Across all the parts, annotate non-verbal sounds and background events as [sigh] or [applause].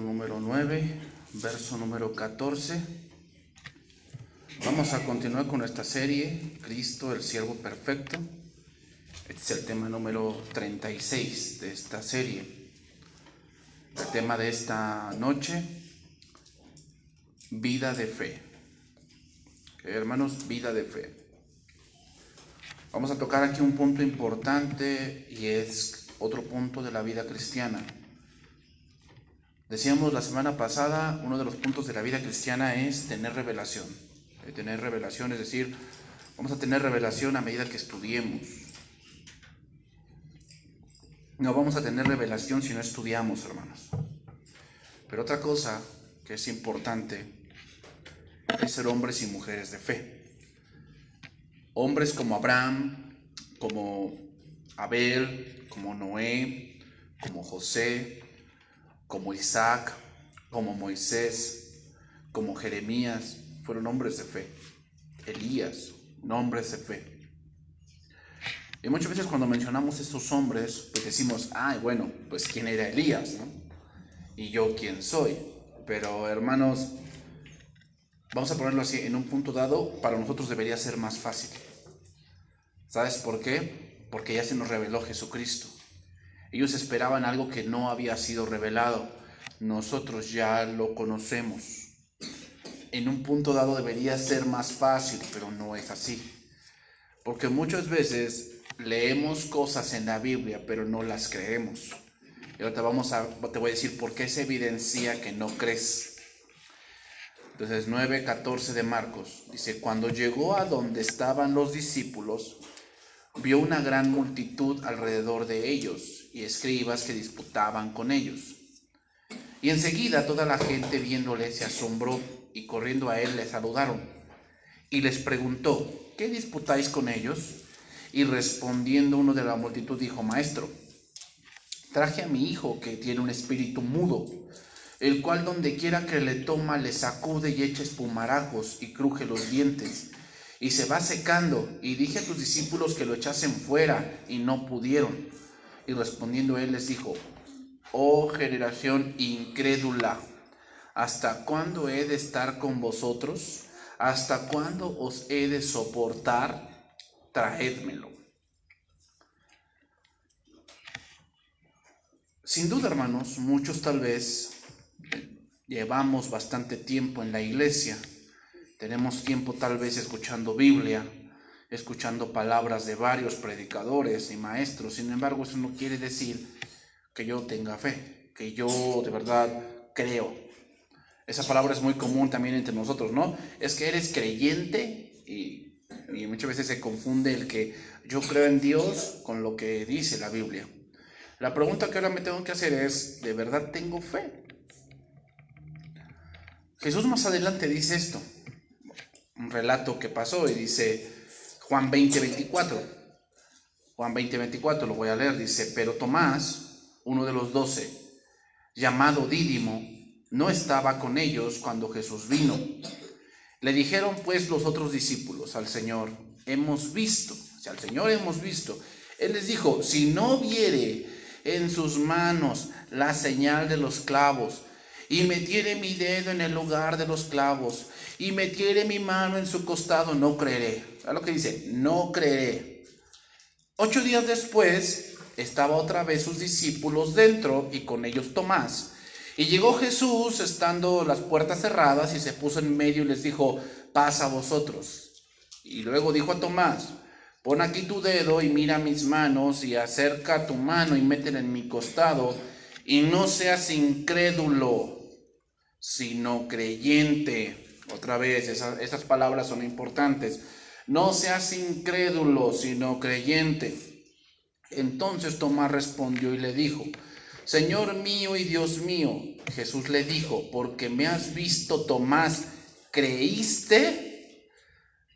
número 9, verso número 14. Vamos a continuar con esta serie, Cristo, el siervo perfecto. Este es el tema número 36 de esta serie. El tema de esta noche, vida de fe. hermanos, vida de fe. Vamos a tocar aquí un punto importante y es otro punto de la vida cristiana. Decíamos la semana pasada, uno de los puntos de la vida cristiana es tener revelación. Eh, tener revelación, es decir, vamos a tener revelación a medida que estudiemos. No vamos a tener revelación si no estudiamos, hermanos. Pero otra cosa que es importante es ser hombres y mujeres de fe. Hombres como Abraham, como Abel, como Noé, como José, como Isaac, como Moisés, como Jeremías, fueron hombres de fe. Elías, nombres de fe. Y muchas veces cuando mencionamos estos hombres, pues decimos, ay, bueno, pues quién era Elías, ¿no? Y yo quién soy. Pero hermanos, vamos a ponerlo así, en un punto dado, para nosotros debería ser más fácil. ¿Sabes por qué? Porque ya se nos reveló Jesucristo. Ellos esperaban algo que no había sido revelado. Nosotros ya lo conocemos. En un punto dado debería ser más fácil, pero no es así. Porque muchas veces leemos cosas en la Biblia, pero no las creemos. Y ahora te, vamos a, te voy a decir por qué se evidencia que no crees. Entonces 9.14 de Marcos dice, cuando llegó a donde estaban los discípulos, vio una gran multitud alrededor de ellos y escribas que disputaban con ellos. Y enseguida toda la gente viéndole se asombró y corriendo a él le saludaron. Y les preguntó, ¿qué disputáis con ellos? Y respondiendo uno de la multitud dijo, Maestro, traje a mi hijo que tiene un espíritu mudo, el cual donde quiera que le toma le sacude y echa espumarajos y cruje los dientes, y se va secando. Y dije a tus discípulos que lo echasen fuera, y no pudieron. Y respondiendo él les dijo, oh generación incrédula, ¿hasta cuándo he de estar con vosotros? ¿Hasta cuándo os he de soportar? Traédmelo. Sin duda, hermanos, muchos tal vez llevamos bastante tiempo en la iglesia, tenemos tiempo tal vez escuchando Biblia, escuchando palabras de varios predicadores y maestros. Sin embargo, eso no quiere decir que yo tenga fe, que yo de verdad creo. Esa palabra es muy común también entre nosotros, ¿no? Es que eres creyente y, y muchas veces se confunde el que yo creo en Dios con lo que dice la Biblia. La pregunta que ahora me tengo que hacer es, ¿de verdad tengo fe? Jesús más adelante dice esto, un relato que pasó y dice, Juan 20, 24. Juan 20, 24, lo voy a leer, dice, pero Tomás, uno de los doce, llamado Dídimo, no estaba con ellos cuando Jesús vino. Le dijeron pues los otros discípulos al Señor, hemos visto, o sea, al Señor hemos visto. Él les dijo, si no viere en sus manos la señal de los clavos, y metiere mi dedo en el lugar de los clavos, y metiere mi mano en su costado, no creeré. ¿Sabes lo que dice? No creeré. Ocho días después, estaba otra vez sus discípulos dentro y con ellos Tomás. Y llegó Jesús estando las puertas cerradas y se puso en medio y les dijo, pasa a vosotros. Y luego dijo a Tomás, pon aquí tu dedo y mira mis manos y acerca tu mano y métela en mi costado y no seas incrédulo, sino creyente. Otra vez, esas, palabras son importantes. No seas incrédulo, sino creyente. Entonces Tomás respondió y le dijo, Señor mío y Dios mío. Jesús le dijo, porque me has visto, Tomás, ¿creíste?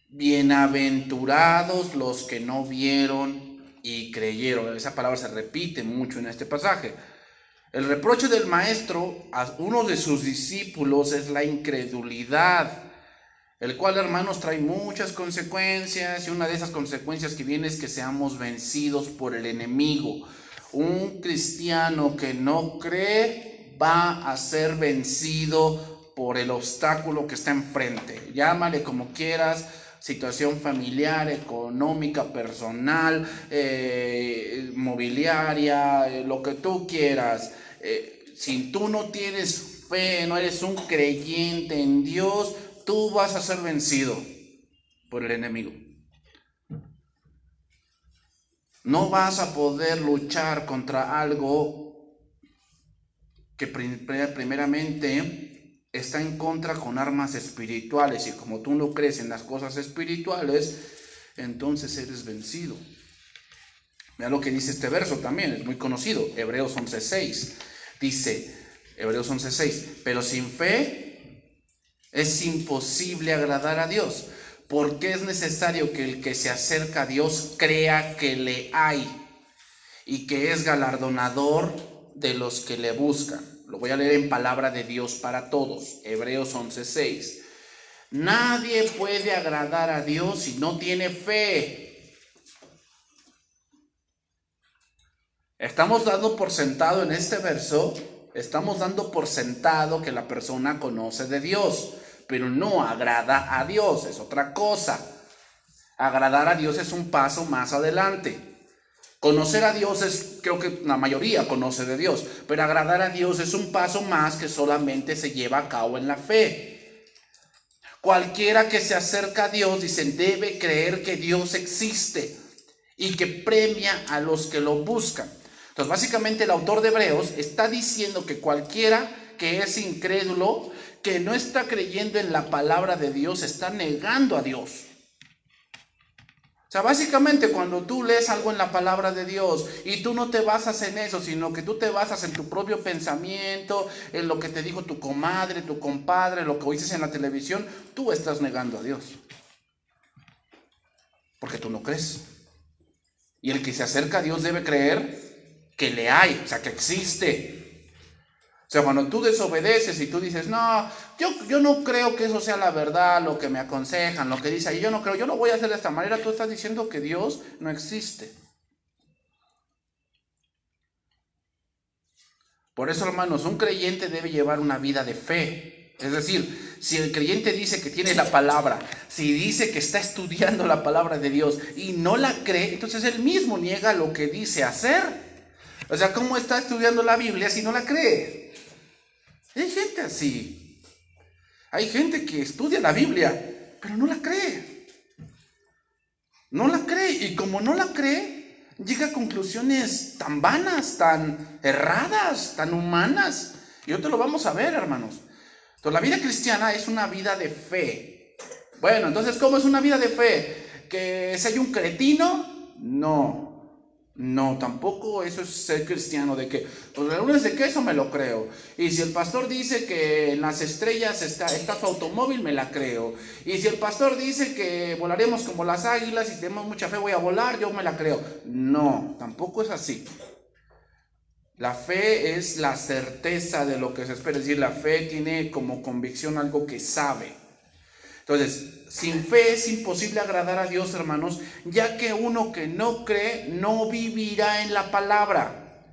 Bienaventurados los que no vieron y creyeron. Esa palabra se repite mucho en este pasaje. El reproche del maestro a uno de sus discípulos es la incredulidad, el cual, hermanos, trae muchas consecuencias y una de esas consecuencias que viene es que seamos vencidos por el enemigo. Un cristiano que no cree va a ser vencido por el obstáculo que está enfrente. Llámale como quieras, situación familiar, económica, personal, eh, mobiliaria, eh, lo que tú quieras. Eh, si tú no tienes fe, no eres un creyente en Dios, tú vas a ser vencido por el enemigo. No vas a poder luchar contra algo que primeramente está en contra con armas espirituales y como tú no crees en las cosas espirituales, entonces eres vencido. Mira lo que dice este verso también, es muy conocido, Hebreos 11:6. Dice, Hebreos 11:6, pero sin fe es imposible agradar a Dios porque es necesario que el que se acerca a Dios crea que le hay y que es galardonador de los que le buscan. Lo voy a leer en palabra de Dios para todos, Hebreos 11:6. Nadie puede agradar a Dios si no tiene fe. Estamos dando por sentado en este verso, estamos dando por sentado que la persona conoce de Dios pero no agrada a Dios, es otra cosa. Agradar a Dios es un paso más adelante. Conocer a Dios es, creo que la mayoría conoce de Dios, pero agradar a Dios es un paso más que solamente se lleva a cabo en la fe. Cualquiera que se acerca a Dios, dicen, debe creer que Dios existe y que premia a los que lo buscan. Entonces, básicamente el autor de Hebreos está diciendo que cualquiera que es incrédulo que no está creyendo en la palabra de Dios está negando a Dios. O sea, básicamente cuando tú lees algo en la palabra de Dios y tú no te basas en eso, sino que tú te basas en tu propio pensamiento, en lo que te dijo tu comadre, tu compadre, lo que oíste en la televisión, tú estás negando a Dios. Porque tú no crees. Y el que se acerca a Dios debe creer que le hay, o sea, que existe. O sea, cuando tú desobedeces y tú dices, no, yo, yo no creo que eso sea la verdad, lo que me aconsejan, lo que dice ahí, yo no creo, yo lo voy a hacer de esta manera, tú estás diciendo que Dios no existe. Por eso, hermanos, un creyente debe llevar una vida de fe. Es decir, si el creyente dice que tiene la palabra, si dice que está estudiando la palabra de Dios y no la cree, entonces él mismo niega lo que dice hacer. O sea, ¿cómo está estudiando la Biblia si no la cree? Hay gente así. Hay gente que estudia la Biblia, pero no la cree. No la cree. Y como no la cree, llega a conclusiones tan vanas, tan erradas, tan humanas. Y te lo vamos a ver, hermanos. Entonces, la vida cristiana es una vida de fe. Bueno, entonces, ¿cómo es una vida de fe? ¿Que hay un cretino? No. No, tampoco eso es ser cristiano, de que, pues el lunes de queso me lo creo. Y si el pastor dice que en las estrellas está, está su automóvil, me la creo. Y si el pastor dice que volaremos como las águilas y tenemos mucha fe, voy a volar, yo me la creo. No, tampoco es así. La fe es la certeza de lo que se espera, es decir, la fe tiene como convicción algo que sabe. Entonces, sin fe es imposible agradar a Dios, hermanos, ya que uno que no cree no vivirá en la palabra.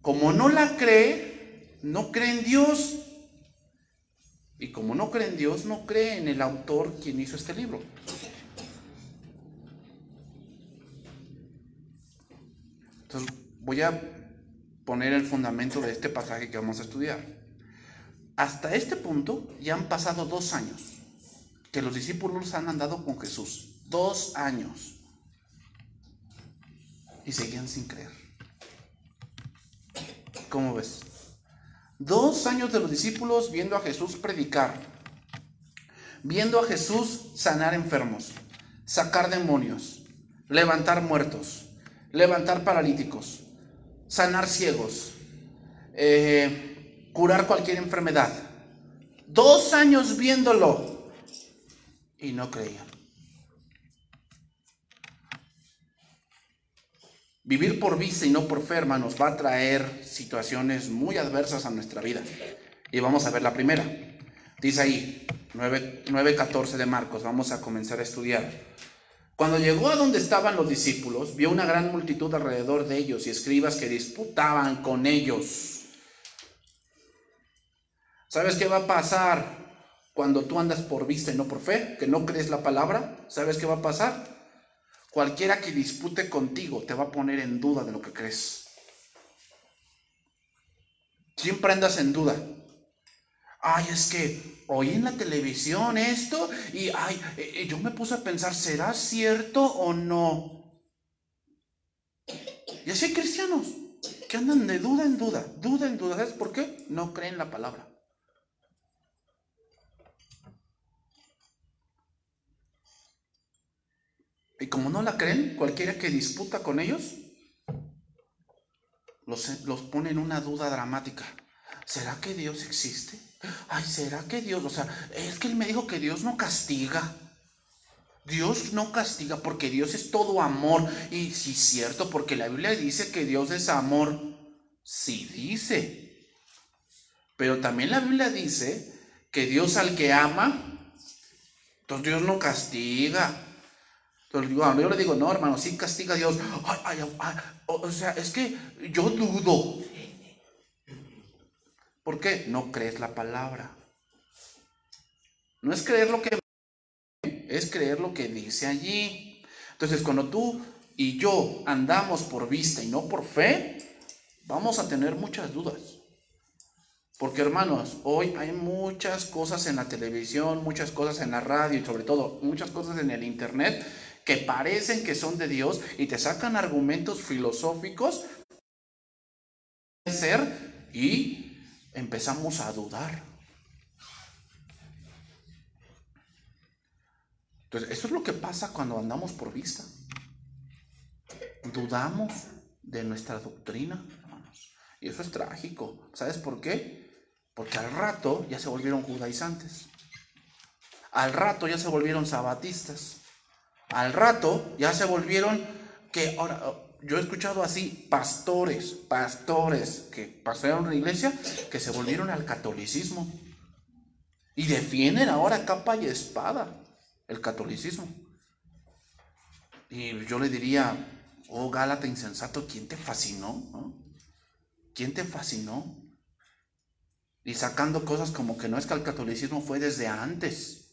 Como no la cree, no cree en Dios. Y como no cree en Dios, no cree en el autor quien hizo este libro. Entonces, voy a poner el fundamento de este pasaje que vamos a estudiar. Hasta este punto ya han pasado dos años que los discípulos han andado con Jesús. Dos años. Y seguían sin creer. ¿Cómo ves? Dos años de los discípulos viendo a Jesús predicar, viendo a Jesús sanar enfermos, sacar demonios, levantar muertos, levantar paralíticos, sanar ciegos, eh, curar cualquier enfermedad. Dos años viéndolo y no creían. Vivir por vista y no por fe, hermanos, va a traer situaciones muy adversas a nuestra vida. Y vamos a ver la primera. Dice ahí, 9.14 de Marcos, vamos a comenzar a estudiar. Cuando llegó a donde estaban los discípulos, vio una gran multitud alrededor de ellos y escribas que disputaban con ellos. ¿Sabes qué va a pasar cuando tú andas por vista y no por fe? Que no crees la palabra. ¿Sabes qué va a pasar? Cualquiera que dispute contigo te va a poner en duda de lo que crees. Siempre andas en duda. Ay, es que oí en la televisión esto y ay, eh, eh, yo me puse a pensar, ¿será cierto o no? Y así hay cristianos que andan de duda en duda, duda en duda. ¿Sabes por qué? No creen la palabra. Y como no la creen, cualquiera que disputa con ellos, los, los pone en una duda dramática. ¿Será que Dios existe? Ay, ¿será que Dios? O sea, es que él me dijo que Dios no castiga. Dios no castiga porque Dios es todo amor. Y sí, cierto, porque la Biblia dice que Dios es amor. Sí dice. Pero también la Biblia dice que Dios al que ama, entonces Dios no castiga. Entonces yo le digo, no, hermano, sí castiga a Dios. o sea, es que yo dudo. ¿Por qué? No crees la palabra. No es creer lo que es creer lo que dice allí. Entonces, cuando tú y yo andamos por vista y no por fe, vamos a tener muchas dudas. Porque hermanos, hoy hay muchas cosas en la televisión, muchas cosas en la radio y sobre todo muchas cosas en el internet que parecen que son de Dios y te sacan argumentos filosóficos ser y empezamos a dudar. Entonces, eso es lo que pasa cuando andamos por vista. Dudamos de nuestra doctrina, hermanos. Y eso es trágico. ¿Sabes por qué? Porque al rato ya se volvieron judaizantes. Al rato ya se volvieron sabatistas. Al rato ya se volvieron que ahora yo he escuchado así pastores, pastores que pasaron a la iglesia que se volvieron al catolicismo y defienden ahora capa y espada el catolicismo. Y yo le diría, oh Gálata insensato, ¿quién te fascinó? ¿Quién te fascinó? Y sacando cosas como que no es que el catolicismo fue desde antes.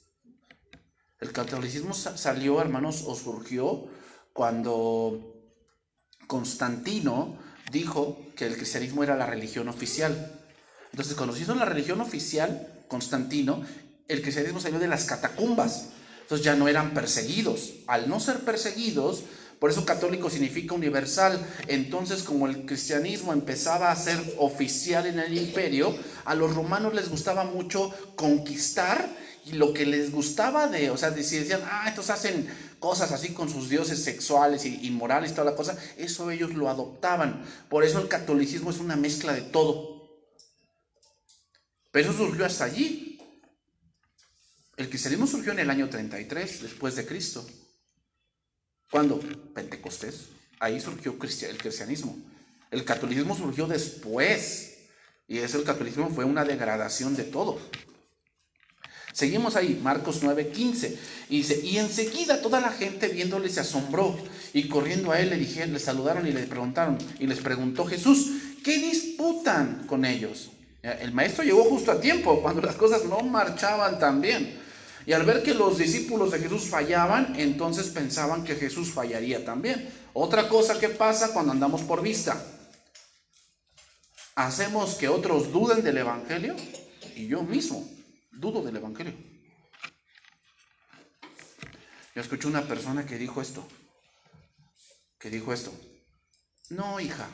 El catolicismo salió, hermanos, o surgió cuando Constantino dijo que el cristianismo era la religión oficial. Entonces, cuando se hizo la religión oficial, Constantino, el cristianismo salió de las catacumbas. Entonces ya no eran perseguidos. Al no ser perseguidos, por eso católico significa universal. Entonces, como el cristianismo empezaba a ser oficial en el imperio, a los romanos les gustaba mucho conquistar y lo que les gustaba de, o sea, si decían, ah, estos hacen cosas así con sus dioses sexuales y inmorales y toda la cosa, eso ellos lo adoptaban. Por eso el catolicismo es una mezcla de todo. Pero eso surgió hasta allí. El cristianismo surgió en el año 33 después de Cristo. ¿Cuándo? Pentecostés. Ahí surgió el cristianismo. El catolicismo surgió después. Y eso el catolicismo fue una degradación de todo. Seguimos ahí, Marcos 9:15. Y dice, y enseguida toda la gente viéndole se asombró y corriendo a él le dijeron, le saludaron y le preguntaron y les preguntó Jesús, ¿qué disputan con ellos? El maestro llegó justo a tiempo, cuando las cosas no marchaban tan bien. Y al ver que los discípulos de Jesús fallaban, entonces pensaban que Jesús fallaría también. Otra cosa que pasa cuando andamos por vista. Hacemos que otros duden del Evangelio y yo mismo dudo del Evangelio. Yo escuché una persona que dijo esto, que dijo esto, no hija,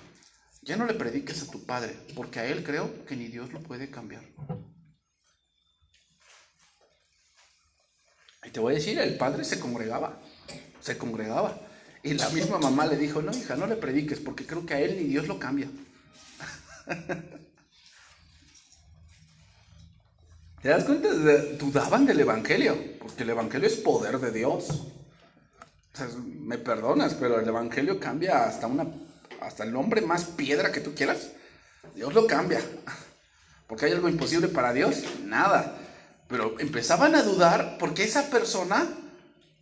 ya no le prediques a tu padre, porque a él creo que ni Dios lo puede cambiar. Y te voy a decir, el padre se congregaba, se congregaba. Y la misma mamá le dijo, no hija, no le prediques, porque creo que a él ni Dios lo cambia. [laughs] ¿Te das cuenta? Dudaban del Evangelio, porque el Evangelio es poder de Dios. me perdonas, pero el Evangelio cambia hasta, una, hasta el nombre más piedra que tú quieras. Dios lo cambia. Porque hay algo imposible para Dios, nada. Pero empezaban a dudar porque esa persona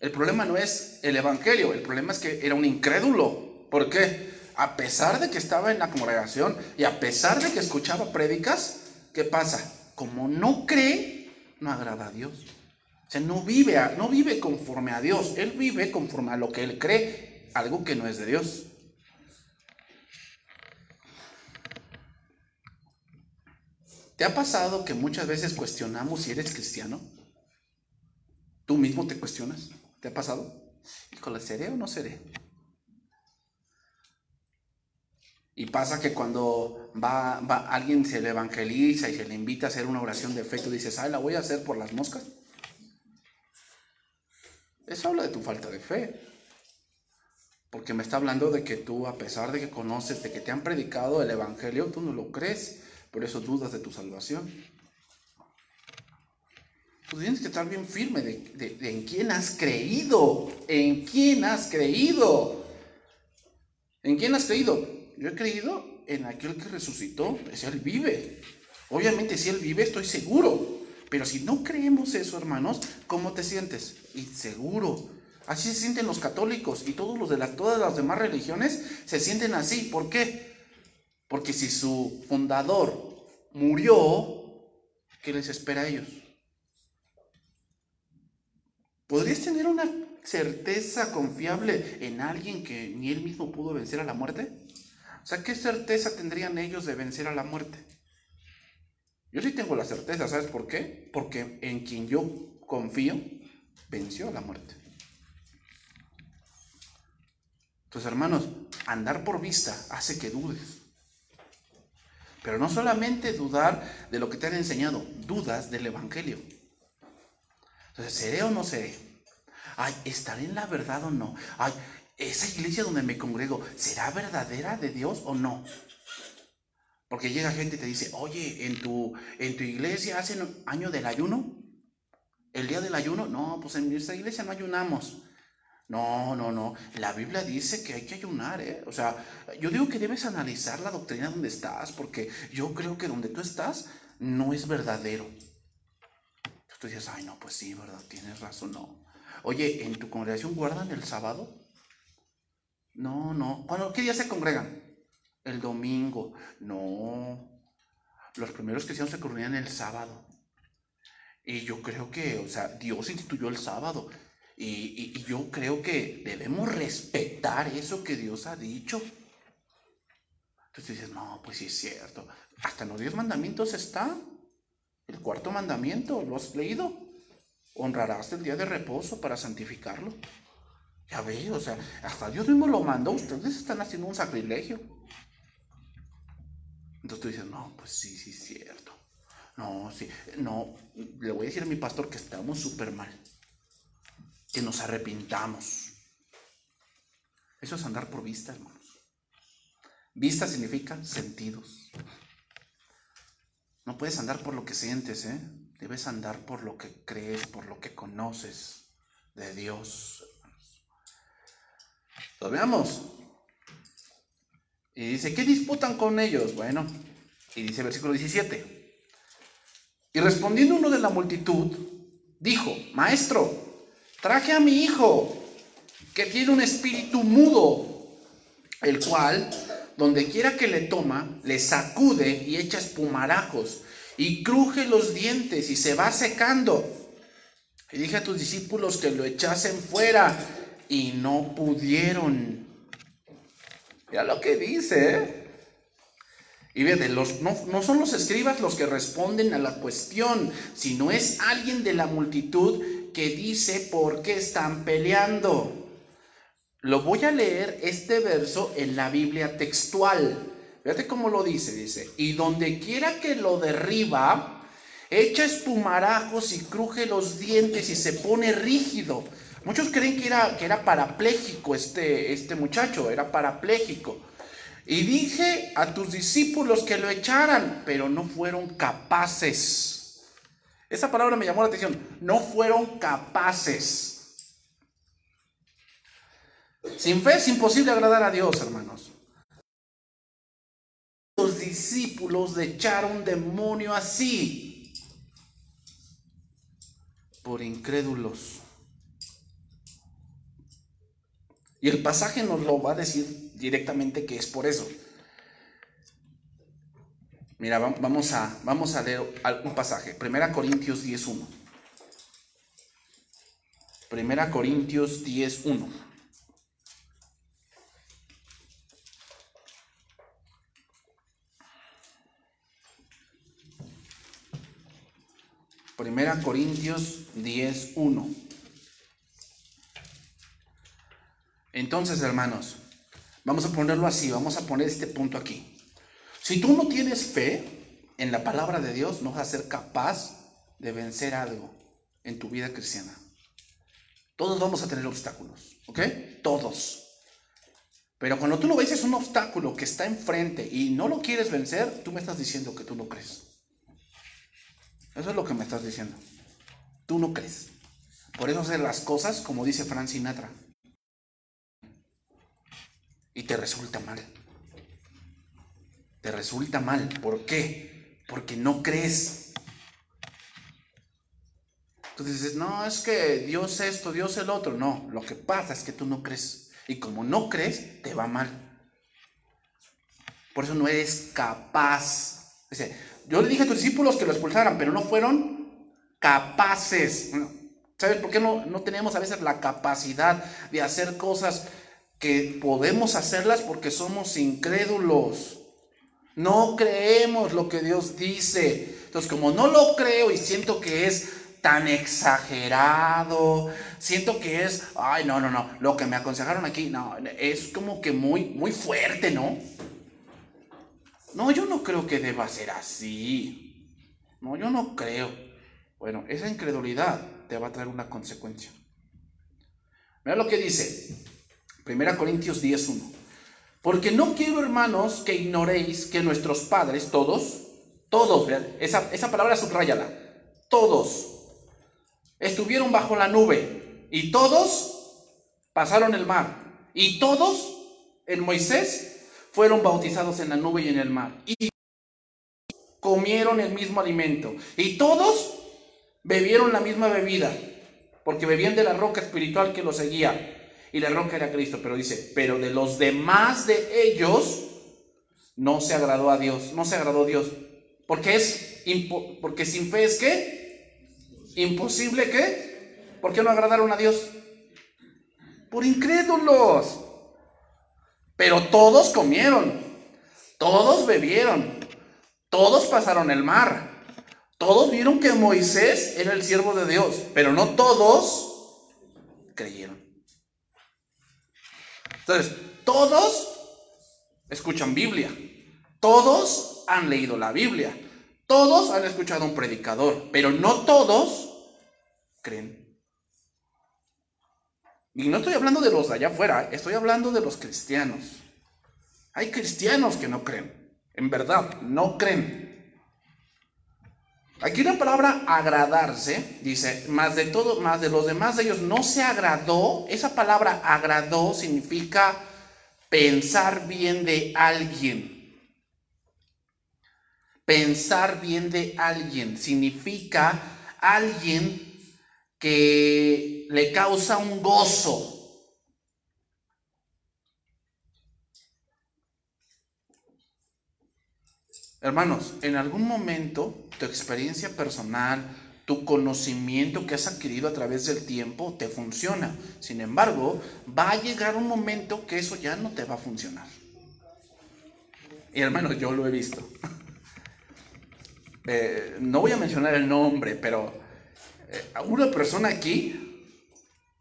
El problema no es el Evangelio, el problema es que era un incrédulo. ¿Por qué? A pesar de que estaba en la congregación y a pesar de que escuchaba prédicas, ¿qué pasa? Como no cree, no agrada a Dios. O sea, no vive, no vive conforme a Dios, él vive conforme a lo que él cree, algo que no es de Dios. ¿Te ha pasado que muchas veces cuestionamos si eres cristiano? ¿Tú mismo te cuestionas? ¿Te ha pasado? Híjole, ¿seré o no seré? Y pasa que cuando va, va, alguien se le evangeliza y se le invita a hacer una oración de fe, tú dices, ay, la voy a hacer por las moscas. Eso habla de tu falta de fe. Porque me está hablando de que tú, a pesar de que conoces, de que te han predicado el Evangelio, tú no lo crees. Por eso dudas de tu salvación. Tú tienes que estar bien firme de, en quién has creído. En quién has creído. ¿En quién has creído? Yo he creído en aquel que resucitó. Si Él vive. Obviamente si Él vive estoy seguro. Pero si no creemos eso, hermanos, ¿cómo te sientes? Inseguro. Así se sienten los católicos y todos los de todas las demás religiones se sienten así. ¿Por qué? Porque si su fundador murió, ¿qué les espera a ellos? ¿Podrías tener una certeza confiable en alguien que ni él mismo pudo vencer a la muerte? O sea, ¿qué certeza tendrían ellos de vencer a la muerte? Yo sí tengo la certeza, ¿sabes por qué? Porque en quien yo confío, venció a la muerte. Entonces, hermanos, andar por vista hace que dudes. Pero no solamente dudar de lo que te han enseñado, dudas del Evangelio. Entonces, ¿seré o no seré? Ay, ¿estaré en la verdad o no? Ay, esa iglesia donde me congrego, ¿será verdadera de Dios o no? Porque llega gente y te dice, oye, en tu, en tu iglesia hacen año del ayuno. El día del ayuno, no, pues en nuestra iglesia no ayunamos. No, no, no. La Biblia dice que hay que ayunar, ¿eh? O sea, yo digo que debes analizar la doctrina donde estás, porque yo creo que donde tú estás no es verdadero. Tú dices, ay, no, pues sí, ¿verdad? Tienes razón, no. Oye, ¿en tu congregación guardan el sábado? No, no. ¿Qué día se congregan? el domingo. No. Los primeros cristianos se coronaban el sábado. Y yo creo que, o sea, Dios instituyó el sábado. Y, yo creo que debemos respetar eso que Dios ha dicho. Entonces dices, no, pues sí es cierto. Hasta los diez mandamientos está. El cuarto mandamiento, ¿lo has leído? Honrarás el día de reposo para santificarlo. Ya ve, o sea, hasta Dios mismo lo mandó. Ustedes están haciendo un sacrilegio. Entonces tú dices, no, pues sí, sí es cierto. No, sí, no, le voy a decir a mi pastor que estamos súper mal, que nos arrepintamos. Eso es andar por vista, hermanos. Vista significa sentidos. No puedes andar por lo que sientes, ¿eh? Debes andar por lo que crees, por lo que conoces de Dios. Lo veamos. Y dice, ¿qué disputan con ellos? Bueno, y dice versículo 17. Y respondiendo uno de la multitud, dijo, Maestro, traje a mi hijo, que tiene un espíritu mudo, el cual, donde quiera que le toma, le sacude y echa espumarajos, y cruje los dientes y se va secando. Y dije a tus discípulos que lo echasen fuera, y no pudieron. Ya lo que dice. ¿eh? Y ve, los, no, no son los escribas los que responden a la cuestión, sino es alguien de la multitud que dice por qué están peleando. Lo voy a leer este verso en la Biblia textual. Fíjate cómo lo dice, dice, y donde quiera que lo derriba, echa espumarajos y cruje los dientes y se pone rígido. Muchos creen que era, que era parapléjico este, este muchacho, era parapléjico. Y dije a tus discípulos que lo echaran, pero no fueron capaces. Esa palabra me llamó la atención. No fueron capaces. Sin fe es imposible agradar a Dios, hermanos. Los discípulos de echar un demonio así por incrédulos. Y el pasaje nos lo va a decir directamente que es por eso. Mira, vamos a, vamos a leer un pasaje. Primera Corintios 10.1. Primera Corintios 10.1. Primera Corintios 10.1. Entonces, hermanos, vamos a ponerlo así, vamos a poner este punto aquí. Si tú no tienes fe en la palabra de Dios, no vas a ser capaz de vencer algo en tu vida cristiana. Todos vamos a tener obstáculos, ¿ok? Todos. Pero cuando tú lo ves es un obstáculo que está enfrente y no lo quieres vencer, tú me estás diciendo que tú no crees. Eso es lo que me estás diciendo. Tú no crees. Por eso hacer las cosas como dice Frank Sinatra. Y te resulta mal te resulta mal. ¿Por qué? Porque no crees. Tú dices, no, es que Dios esto, Dios el otro. No, lo que pasa es que tú no crees. Y como no crees, te va mal. Por eso no eres capaz. Dice, yo le dije a tus discípulos que lo expulsaran, pero no fueron capaces. ¿Sabes por qué no, no tenemos a veces la capacidad de hacer cosas que podemos hacerlas? Porque somos incrédulos. No creemos lo que Dios dice. Entonces, como no lo creo y siento que es tan exagerado, siento que es, ay, no, no, no, lo que me aconsejaron aquí, no, es como que muy, muy fuerte, ¿no? No, yo no creo que deba ser así. No, yo no creo. Bueno, esa incredulidad te va a traer una consecuencia. Mira lo que dice 1 Corintios 10.1. Porque no quiero, hermanos, que ignoréis que nuestros padres, todos, todos, esa, esa palabra subrayala, todos, estuvieron bajo la nube y todos pasaron el mar y todos en Moisés fueron bautizados en la nube y en el mar y comieron el mismo alimento y todos bebieron la misma bebida porque bebían de la roca espiritual que los seguía y la roca era Cristo, pero dice, pero de los demás de ellos no se agradó a Dios, no se agradó a Dios, porque es porque sin fe es qué? Imposible qué? ¿Por qué no agradaron a Dios? Por incrédulos. Pero todos comieron, todos bebieron, todos pasaron el mar, todos vieron que Moisés era el siervo de Dios, pero no todos creyeron. Entonces, todos escuchan Biblia, todos han leído la Biblia, todos han escuchado a un predicador, pero no todos creen. Y no estoy hablando de los de allá afuera, estoy hablando de los cristianos. Hay cristianos que no creen, en verdad, no creen. Aquí la palabra agradarse, dice, más de todo, más de los demás de ellos no se agradó. Esa palabra agradó significa pensar bien de alguien. Pensar bien de alguien significa alguien que le causa un gozo, Hermanos, en algún momento tu experiencia personal, tu conocimiento que has adquirido a través del tiempo te funciona. Sin embargo, va a llegar un momento que eso ya no te va a funcionar. Y hermanos, yo lo he visto. [laughs] Eh, no voy a mencionar el nombre, pero eh, una persona aquí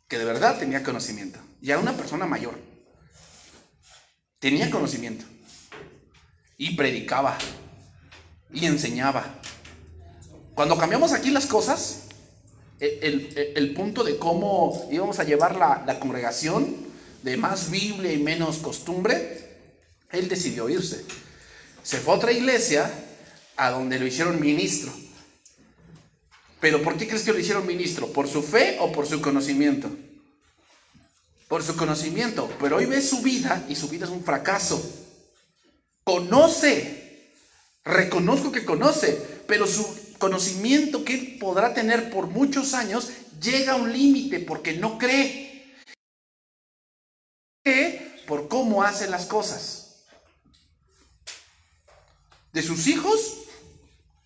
que de verdad tenía conocimiento, ya una persona mayor, tenía conocimiento y predicaba y enseñaba. Cuando cambiamos aquí las cosas, el, punto de cómo íbamos a llevar la, la, congregación de más Biblia y menos costumbre, él decidió irse. Se fue a otra iglesia a donde lo hicieron ministro. Pero ¿por qué crees que lo hicieron ministro? ¿Por su fe o por su conocimiento? Por su conocimiento. Pero hoy ve su vida y su vida es un fracaso. Conoce Reconozco que conoce, pero su conocimiento que él podrá tener por muchos años llega a un límite porque no cree. por cómo hace las cosas. De sus hijos,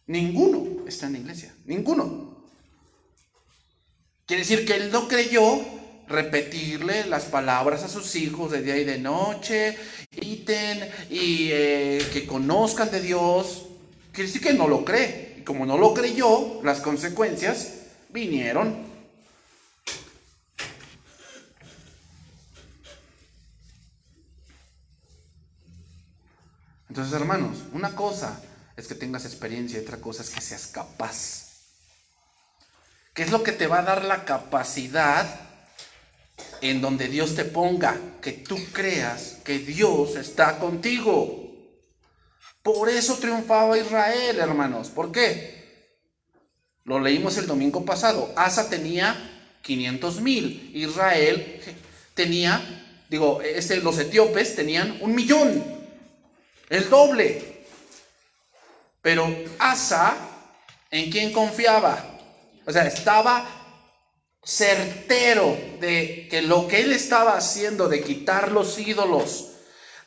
ninguno está en la iglesia, ninguno. Quiere decir que él no creyó repetirle las palabras a sus hijos de día y de noche, y eh, que conozcan de Dios. Quiere decir que no lo cree. Y como no lo creyó, las consecuencias vinieron. Entonces, hermanos, una cosa es que tengas experiencia y otra cosa es que seas capaz. ¿Qué es lo que te va a dar la capacidad en donde Dios te ponga? Que tú creas que Dios está contigo. Por eso triunfaba Israel, hermanos. ¿Por qué? Lo leímos el domingo pasado. Asa tenía 500 mil. Israel tenía, digo, este, los etíopes tenían un millón. El doble. Pero Asa, ¿en quién confiaba? O sea, estaba certero de que lo que él estaba haciendo, de quitar los ídolos,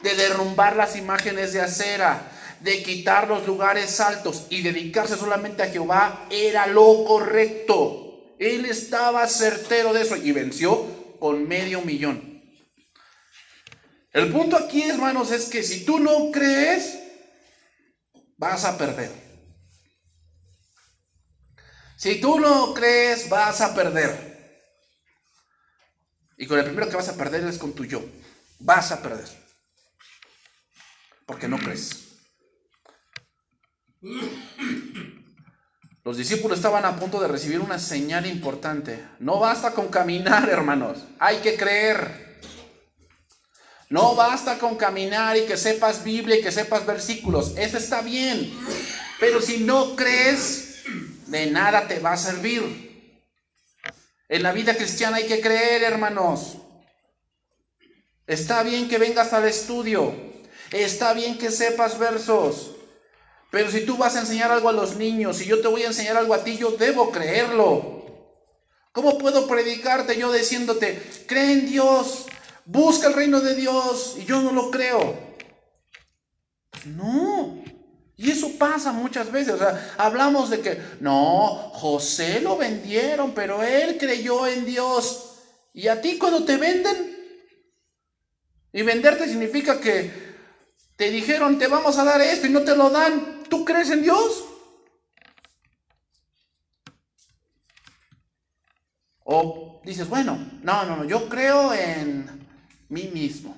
de derrumbar las imágenes de acera, de quitar los lugares altos y dedicarse solamente a Jehová, era lo correcto. Él estaba certero de eso y venció con medio millón. El punto aquí, hermanos, es que si tú no crees, vas a perder. Si tú no crees, vas a perder. Y con el primero que vas a perder es con tu yo. Vas a perder. Porque no crees. Los discípulos estaban a punto de recibir una señal importante. No basta con caminar, [laughs] hermanos. Hay que creer. No basta con caminar y que sepas Biblia y que sepas versículos. Eso está bien. Pero si no crees, de nada te va a servir. En la vida cristiana hay que creer, hermanos. Está bien que vengas al estudio. Está bien que sepas versos. Pero si tú vas a enseñar algo a los niños y yo te voy a enseñar algo a ti, yo debo creerlo. ¿Cómo puedo predicarte yo diciéndote, cree en Dios, busca el reino de Dios y yo no lo creo? No. Y eso pasa muchas veces. O sea, hablamos de que, no, José lo vendieron, pero él creyó en Dios. Y a ti cuando te venden, y venderte significa que te dijeron, te vamos a dar esto y no te lo dan, ¿tú crees en Dios? O dices, bueno, no, no, no, yo creo en mí mismo.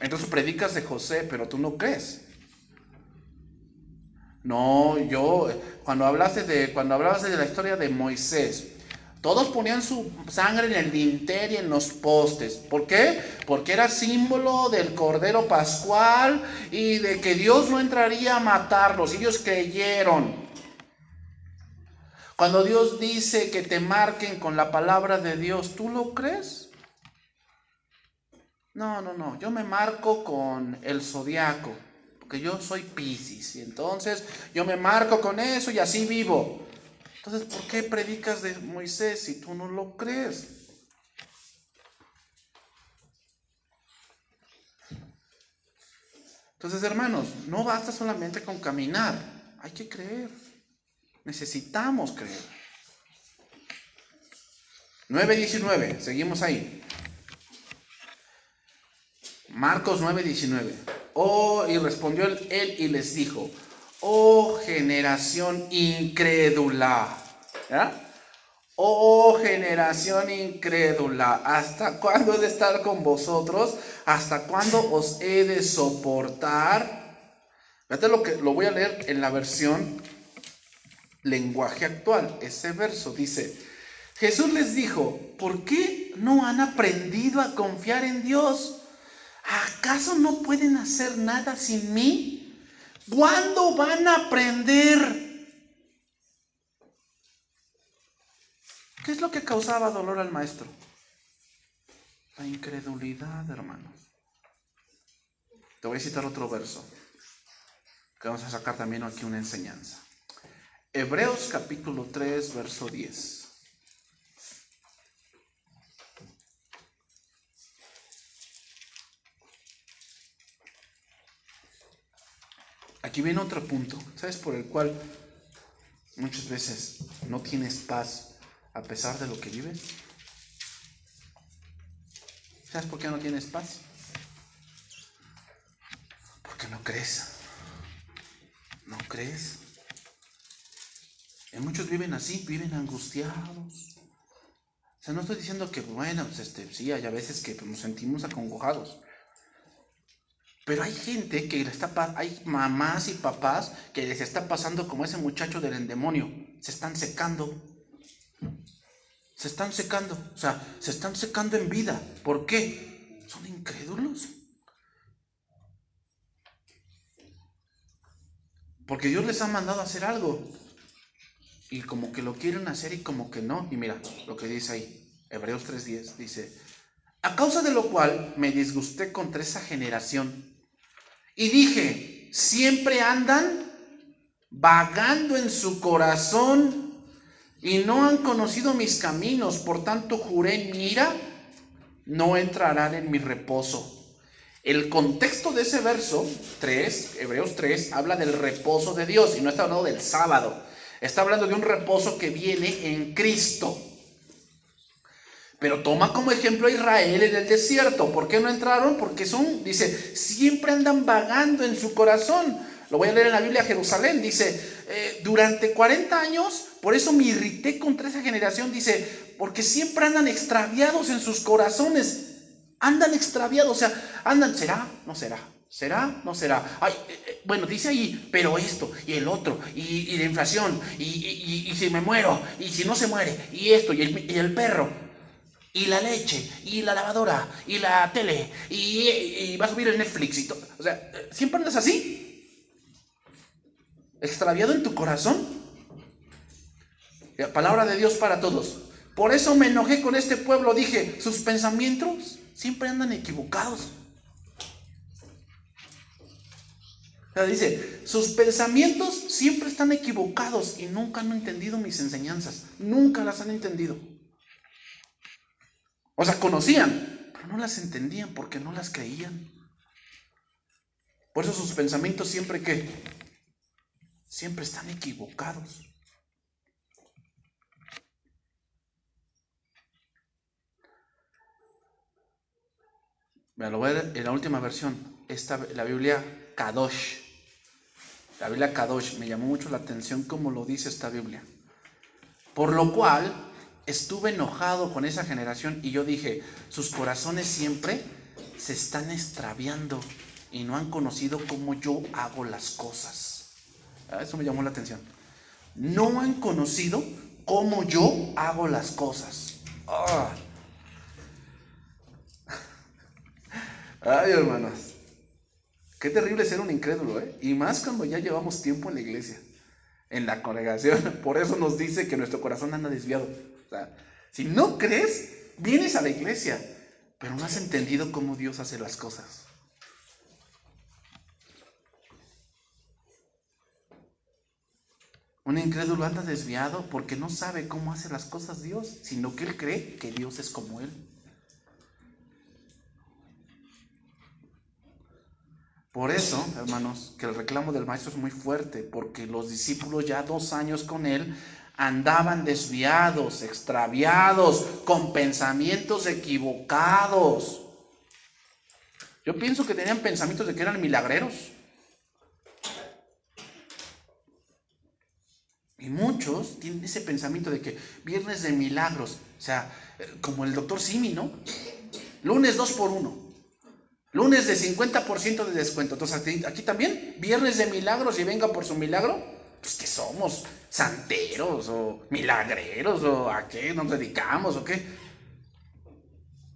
Entonces predicas de José, pero tú no crees. No, yo, cuando hablaste de, cuando hablabas de la historia de Moisés, todos ponían su sangre en el dintel y en los postes. ¿Por qué? Porque era símbolo del Cordero Pascual y de que Dios no entraría a matarlos. Ellos creyeron. Cuando Dios dice que te marquen con la palabra de Dios, ¿tú lo crees? No, no, no. Yo me marco con el zodiaco que yo soy Piscis y entonces yo me marco con eso y así vivo. Entonces, ¿por qué predicas de Moisés si tú no lo crees? Entonces, hermanos, no basta solamente con caminar, hay que creer. Necesitamos creer. 9.19, seguimos ahí. Marcos 9.19. Oh, y respondió él y les dijo, oh generación incrédula. Oh generación incrédula, ¿hasta cuándo he de estar con vosotros? ¿Hasta cuándo os he de soportar? Fíjate lo que lo voy a leer en la versión lenguaje actual. Ese verso dice, Jesús les dijo, ¿por qué no han aprendido a confiar en Dios? ¿Acaso no pueden hacer nada sin mí? ¿Cuándo van a aprender? ¿Qué es lo que causaba dolor al maestro? La incredulidad, hermanos. Te voy a citar otro verso, que vamos a sacar también aquí una enseñanza. Hebreos capítulo 3, verso 10. Aquí viene otro punto, ¿sabes? Por el cual muchas veces no tienes paz a pesar de lo que vives. ¿Sabes por qué no tienes paz? Porque no crees. No crees. Y muchos viven así, viven angustiados. O sea, no estoy diciendo que, bueno, pues este, sí, hay a veces que nos sentimos acongojados. Pero hay gente que está, hay mamás y papás que les está pasando como ese muchacho del endemonio. Se están secando. Se están secando. O sea, se están secando en vida. ¿Por qué? Son incrédulos. Porque Dios les ha mandado a hacer algo. Y como que lo quieren hacer y como que no. Y mira lo que dice ahí. Hebreos 3.10 dice, a causa de lo cual me disgusté contra esa generación y dije, siempre andan vagando en su corazón y no han conocido mis caminos, por tanto juré en ira, no entrarán en mi reposo. El contexto de ese verso 3, Hebreos 3, habla del reposo de Dios y no está hablando del sábado. Está hablando de un reposo que viene en Cristo. Pero toma como ejemplo a Israel en el desierto. ¿Por qué no entraron? Porque son, dice, siempre andan vagando en su corazón. Lo voy a leer en la Biblia Jerusalén. Dice, eh, durante 40 años, por eso me irrité contra esa generación. Dice, porque siempre andan extraviados en sus corazones. Andan extraviados, o sea, andan, ¿será? ¿No será? ¿Será? ¿No será? Ay, eh, eh, bueno, dice ahí, pero esto y el otro, y, la inflación, y, si me muero, y si no se muere, y esto, y el, y el perro y la leche, y la lavadora, y la tele, y, vas a subir el Netflix y todo. O sea, ¿siempre andas así? ¿Extraviado en tu corazón? La palabra de Dios para todos. Por eso me enojé con este pueblo. Dije, sus pensamientos siempre andan equivocados. O sea, dice, sus pensamientos siempre están equivocados y nunca han entendido mis enseñanzas. Nunca las han entendido. O sea, conocían, pero no las entendían porque no las creían. Por eso sus pensamientos siempre que, siempre están equivocados. Me lo ver en la última versión, esta, la Biblia Kadosh. La Biblia Kadosh me llamó mucho la atención como lo dice esta Biblia. Por lo cual, estuve enojado con esa generación y yo dije, sus corazones siempre se están extraviando y no han conocido cómo yo hago las cosas. Ah, eso me llamó la atención. No han conocido cómo yo hago las cosas. Ah. Ay, hermanos. Qué terrible ser un incrédulo, ¿eh? Y más cuando ya llevamos tiempo en la iglesia, en la congregación. Por eso nos dice que nuestro corazón anda desviado si no crees, vienes a la iglesia, pero no has entendido cómo Dios hace las cosas. Un incrédulo anda desviado porque no sabe cómo hace las cosas Dios, sino que él cree que Dios es como él. Por eso, hermanos, que el reclamo del maestro es muy fuerte, porque los discípulos ya dos años con él andaban desviados, extraviados, con pensamientos equivocados. Yo pienso que tenían pensamientos de que eran milagreros. Y muchos tienen ese pensamiento de que viernes de milagros, o sea, como el doctor Simi, ¿no? Lunes 2 por 1. Lunes de 50% de descuento. Entonces, aquí también, viernes de milagros y venga por su milagro pues que somos santeros o milagreros o a qué nos dedicamos o qué.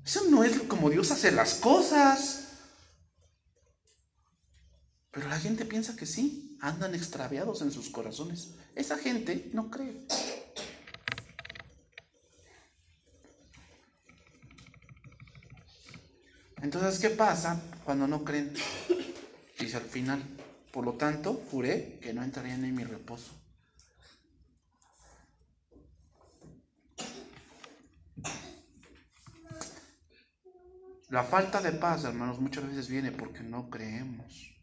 Eso no es como Dios hace las cosas. Pero la gente piensa que sí, andan extraviados en sus corazones. Esa gente no cree. Entonces, ¿qué pasa cuando no creen? Dice al final, por lo tanto, juré que no entrarían en mi reposo. La falta de paz, hermanos, muchas veces viene porque no creemos.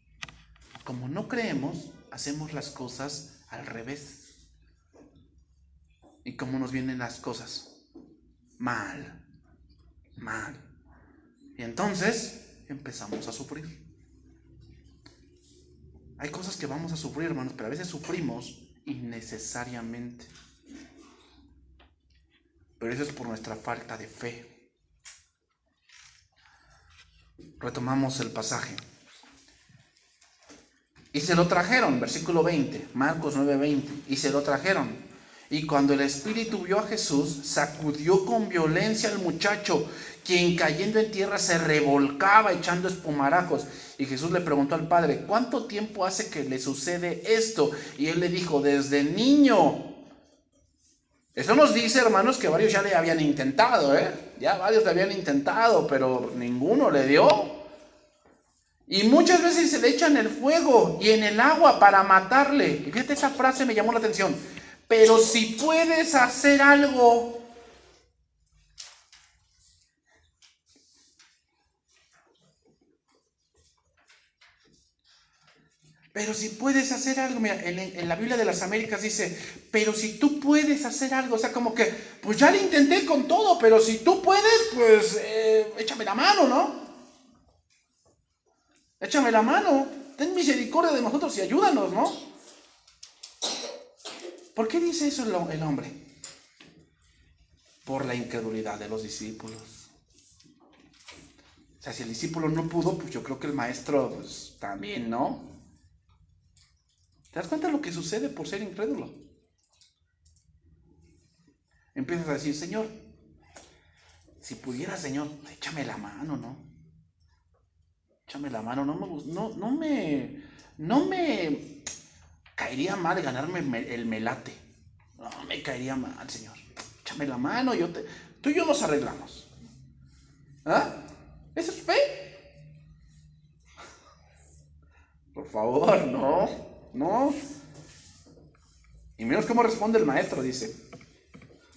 como no creemos, hacemos las cosas al revés. ¿Y cómo nos vienen las cosas? Mal, mal. Y entonces empezamos a sufrir. Hay cosas que vamos a sufrir, hermanos, pero a veces sufrimos innecesariamente. Pero eso es por nuestra falta de fe. Retomamos el pasaje. Y se lo trajeron, versículo 20, Marcos 9:20, y se lo trajeron. Y cuando el espíritu vio a Jesús, sacudió con violencia al muchacho, quien cayendo en tierra se revolcaba echando espumarajos. Y Jesús le preguntó al padre, ¿cuánto tiempo hace que le sucede esto? Y él le dijo, desde niño. Eso nos dice, hermanos, que varios ya le habían intentado, ¿eh? Ya varios le habían intentado, pero ninguno le dio. Y muchas veces se le echan el fuego y en el agua para matarle. Y fíjate, esa frase me llamó la atención. Pero si puedes hacer algo, Pero si puedes hacer algo, mira, en, la Biblia de las Américas dice, pero si tú puedes hacer algo, o sea, como que, pues ya le intenté con todo, pero si tú puedes, pues eh, échame la mano, ¿no? Échame la mano, ten misericordia de nosotros y ayúdanos, ¿no? ¿Por qué dice eso el, hombre? Por la incredulidad de los discípulos. O sea, si el discípulo no pudo, pues yo creo que el maestro pues, también, ¿no? ¿Te das cuenta de lo que sucede por ser incrédulo? Empiezas a decir, Señor, si pudiera, Señor, échame la mano, ¿no? Échame la mano, no me, no, no me, no me caería mal ganarme el melate. No me caería mal, Señor. Échame la mano, yo te, tú y yo nos arreglamos. ¿Ah? ¿Eso es fe? Por favor, no, no. Y menos cómo responde el maestro, dice.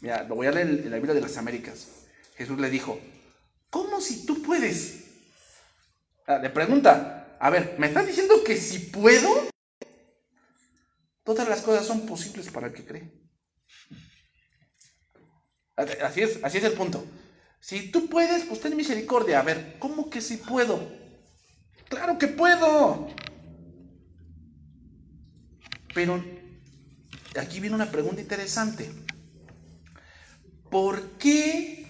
Mira, lo voy a leer en la Biblia de las Américas. Jesús le dijo, ¿cómo si tú puedes? Ah, le pregunta, a ver, ¿me estás diciendo que si puedo? Todas las cosas son posibles para el que cree. Así es, así es el punto. Si tú puedes, pues ten misericordia. A ver, ¿cómo que si puedo? Claro que puedo. Pero aquí viene una pregunta interesante. ¿Por qué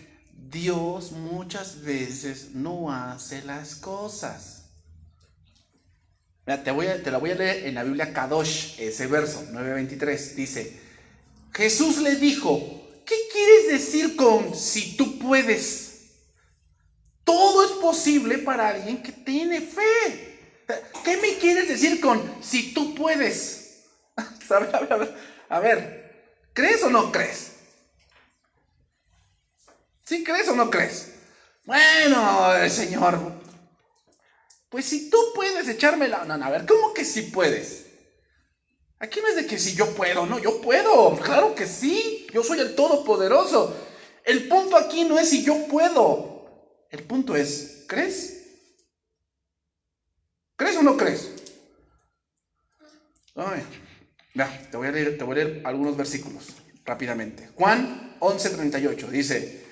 Dios muchas veces no hace las cosas. Te, voy a, te la voy a leer en la Biblia Kadosh, ese verso 9.23. Dice, Jesús le dijo, ¿qué quieres decir con si tú puedes? Todo es posible para alguien que tiene fe. ¿Qué me quieres decir con si tú puedes? [laughs] A ver, a ver, ¿crees o no crees? ¿Sí crees o no crees? Bueno, eh, Señor, pues si tú puedes echarme la... No, a ver, ¿cómo que si puedes? Aquí no es de que si yo puedo, no, yo puedo, claro que sí, yo soy el Todopoderoso. El punto aquí no es si yo puedo, el punto es, ¿crees? ¿Crees o no crees? Ay, te voy a leer, te voy a leer algunos versículos rápidamente. Juan 11:38 dice,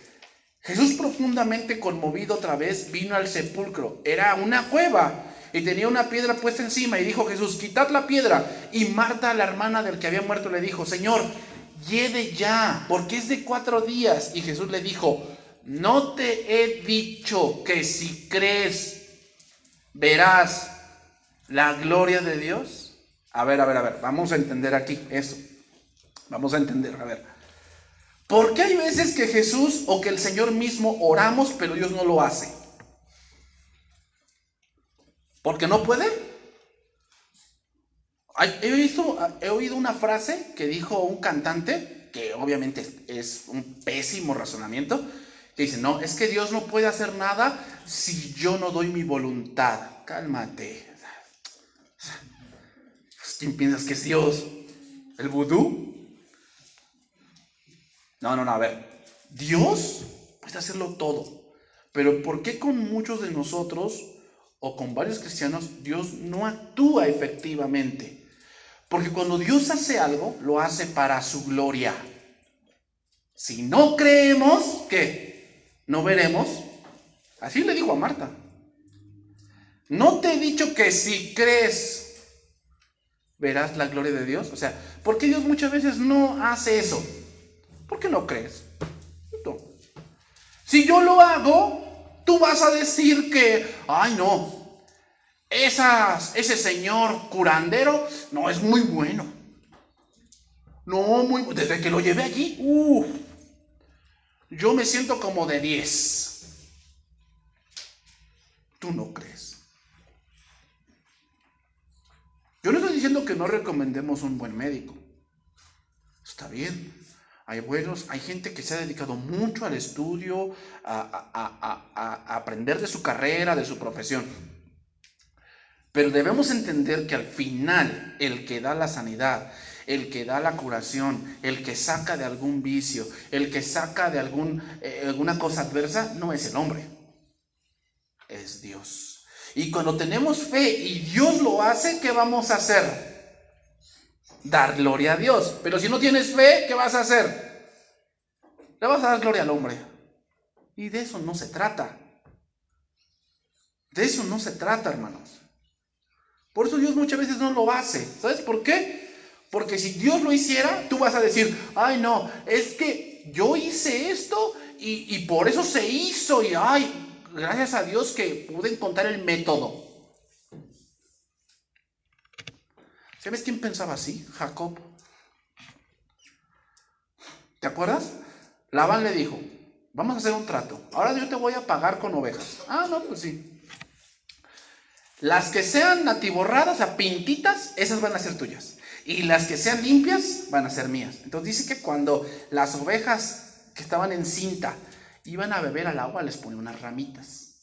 Jesús profundamente conmovido otra vez vino al sepulcro. Era una cueva y tenía una piedra puesta encima y dijo Jesús, quitad la piedra. Y Marta, la hermana del que había muerto, le dijo, Señor, lleve ya, porque es de cuatro días. Y Jesús le dijo, no te he dicho que si crees verás la gloria de Dios. A ver, a ver, a ver, vamos a entender aquí eso. Vamos a entender, a ver. ¿Por qué hay veces que Jesús o que el Señor mismo oramos, pero Dios no lo hace? ¿Porque no puede? He oído, he oído una frase que dijo un cantante, que obviamente es un pésimo razonamiento, que dice, no, es que Dios no puede hacer nada si yo no doy mi voluntad. Cálmate. ¿Quién piensas que es Dios? ¿El vudú? No, no, no, a ver. Dios puede hacerlo todo. Pero ¿por qué con muchos de nosotros o con varios cristianos, Dios no actúa efectivamente. Porque cuando Dios hace algo, lo hace para su gloria. Si no creemos, ¿qué? No veremos. Así le dijo a Marta. No te he dicho que si crees, verás la gloria de Dios. O sea, ¿por qué Dios muchas veces no hace eso? ¿Por qué no crees? Si yo lo hago, tú vas a decir que, ay no, ese señor curandero no es muy bueno. No, muy Desde que lo llevé allí, uff, yo me siento como de 10. Tú no crees. Yo no estoy diciendo que no recomendemos un buen médico. Está bien. Hay buenos, hay gente que se ha dedicado mucho al estudio, a, aprender de su carrera, de su profesión. Pero debemos entender que al final el que da la sanidad, el que da la curación, el que saca de algún vicio, el que saca de algún, eh, alguna cosa adversa, no es el hombre, es Dios. Y cuando tenemos fe y Dios lo hace, ¿qué vamos a hacer? Dar gloria a Dios. Pero si no tienes fe, ¿qué vas a hacer? Le vas a dar gloria al hombre. Y de eso no se trata. De eso no se trata, hermanos. Por eso Dios muchas veces no lo hace. ¿Sabes por qué? Porque si Dios lo hiciera, tú vas a decir, ay no, es que yo hice esto y, y por eso se hizo y ay, gracias a Dios que pude encontrar el método. ¿Sabes quién pensaba así? Jacob. ¿Te acuerdas? Labán le dijo, vamos a hacer un trato. Ahora yo te voy a pagar con ovejas. Ah, no, pues sí. Las que sean atiborradas a pintitas, esas van a ser tuyas. Y las que sean limpias van a ser mías. Entonces dice que cuando las ovejas que estaban en cinta iban a beber al agua, les ponía unas ramitas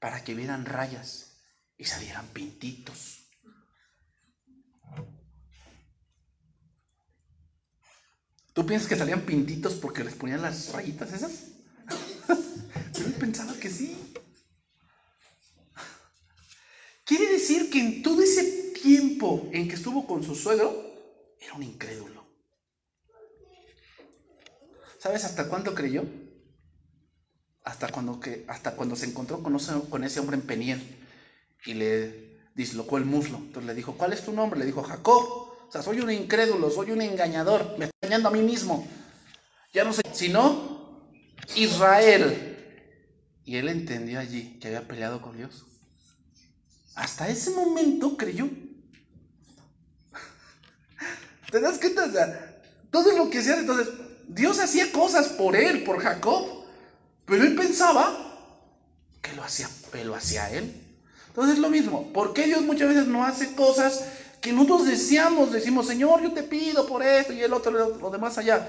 para que vieran rayas y salieran pintitos. ¿Tú piensas que salían pintitos porque les ponían las rayitas esas? [laughs] Yo pensaba que sí. Quiere decir que en todo ese tiempo en que estuvo con su suegro, era un incrédulo. ¿Sabes hasta cuándo creyó? hasta cuando, que, hasta cuando se encontró con ese, con ese hombre en Peniel y le dislocó el muslo. Entonces le dijo, ¿cuál es tu nombre? Le dijo, Jacob. O sea, soy un incrédulo, soy un engañador, me estoy engañando a mí mismo. Ya no sé, sino Israel. Y él entendió allí que había peleado con Dios. Hasta ese momento creyó. [laughs] ¿Te das cuenta? O sea, todo lo que sea, entonces, Dios hacía cosas por él, por Jacob. Pero él pensaba que lo hacía, lo hacía él. Entonces es lo mismo. ¿Por qué Dios muchas veces no hace cosas que nosotros deseamos? Decimos, Señor, yo te pido por esto y el otro, lo demás allá.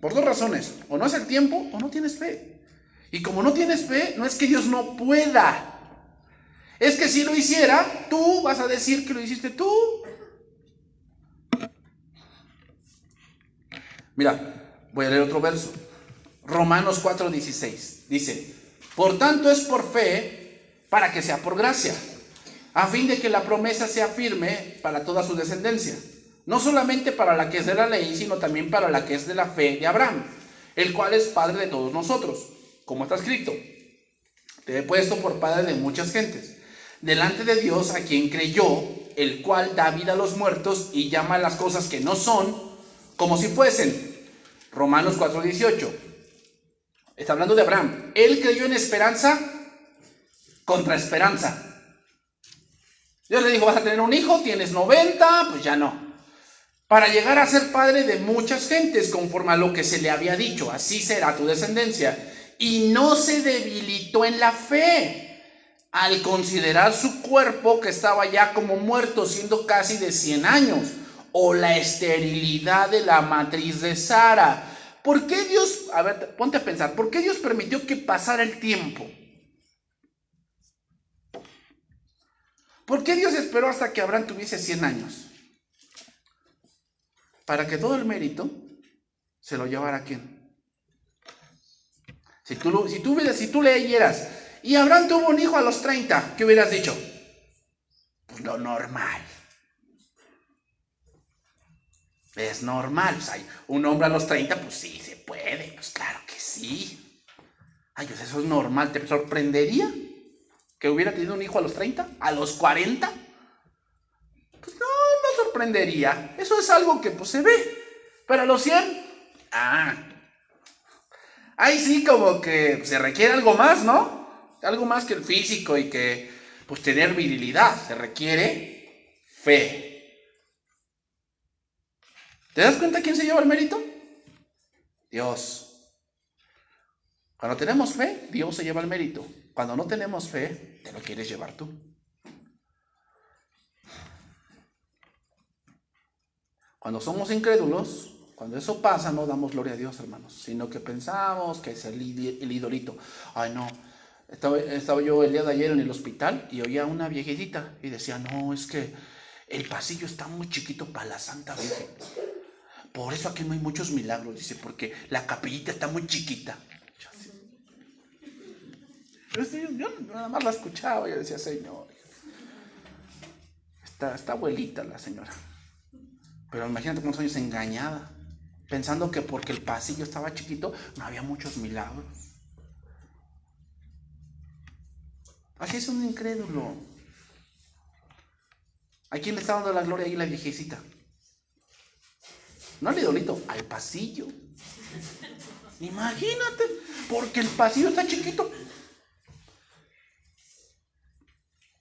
Por dos razones. O no es el tiempo o no tienes fe. Y como no tienes fe, no es que Dios no pueda. Es que si lo hiciera, tú vas a decir que lo hiciste tú. Mira, voy a leer otro verso. Romanos 4:16. Dice, por tanto es por fe para que sea por gracia, a fin de que la promesa sea firme para toda su descendencia, no solamente para la que es de la ley, sino también para la que es de la fe de Abraham, el cual es padre de todos nosotros, como está escrito. Te he puesto por padre de muchas gentes, delante de Dios a quien creyó, el cual da vida a los muertos y llama a las cosas que no son como si fuesen. Romanos 4:18. Está hablando de Abraham. Él creyó en esperanza contra esperanza. Dios le dijo, vas a tener un hijo, tienes 90, pues ya no. Para llegar a ser padre de muchas gentes, conforme a lo que se le había dicho, así será tu descendencia. Y no se debilitó en la fe al considerar su cuerpo que estaba ya como muerto, siendo casi de 100 años, o la esterilidad de la matriz de Sara ¿Por qué Dios, a ver, ponte a pensar, ¿por qué Dios permitió que pasara el tiempo? ¿Por qué Dios esperó hasta que Abraham tuviese 100 años? Para que todo el mérito se lo llevara a quién. Si tú, si tú, leyeras y Abraham tuvo un hijo a los 30, ¿qué hubieras dicho? Pues lo normal. Es normal, pues hay un hombre a los 30, pues sí, se puede, pues claro que sí. Ay, pues eso es normal, ¿te sorprendería que hubiera tenido un hijo a los 30? ¿A los 40? Pues no, no sorprendería. Eso es algo que pues se ve. Pero a los 100, ah, ahí sí como que se requiere algo más, ¿no? Algo más que el físico y que pues tener virilidad. Se requiere fe. ¿Te das cuenta quién se lleva el mérito? Dios. Cuando tenemos fe, Dios se lleva el mérito. Cuando no tenemos fe, te lo quieres llevar tú. Cuando somos incrédulos, cuando eso pasa, no damos gloria a Dios, hermanos, sino que pensamos que es el, idolito. Ay, no. Estaba, yo el día de ayer en el hospital y oía a una viejita y decía, no, es que el pasillo está muy chiquito para la Santa Virgen. Por eso aquí no hay muchos milagros, dice, porque la capillita está muy chiquita. Yo, nada más la escuchaba y decía, Señor, está, está abuelita la señora. Pero imagínate cuántos años engañada, pensando que porque el pasillo estaba chiquito no había muchos milagros. Así es un incrédulo. ¿A quién le está dando la gloria ahí la viejecita? No al idolito, al pasillo. Imagínate, porque el pasillo está chiquito.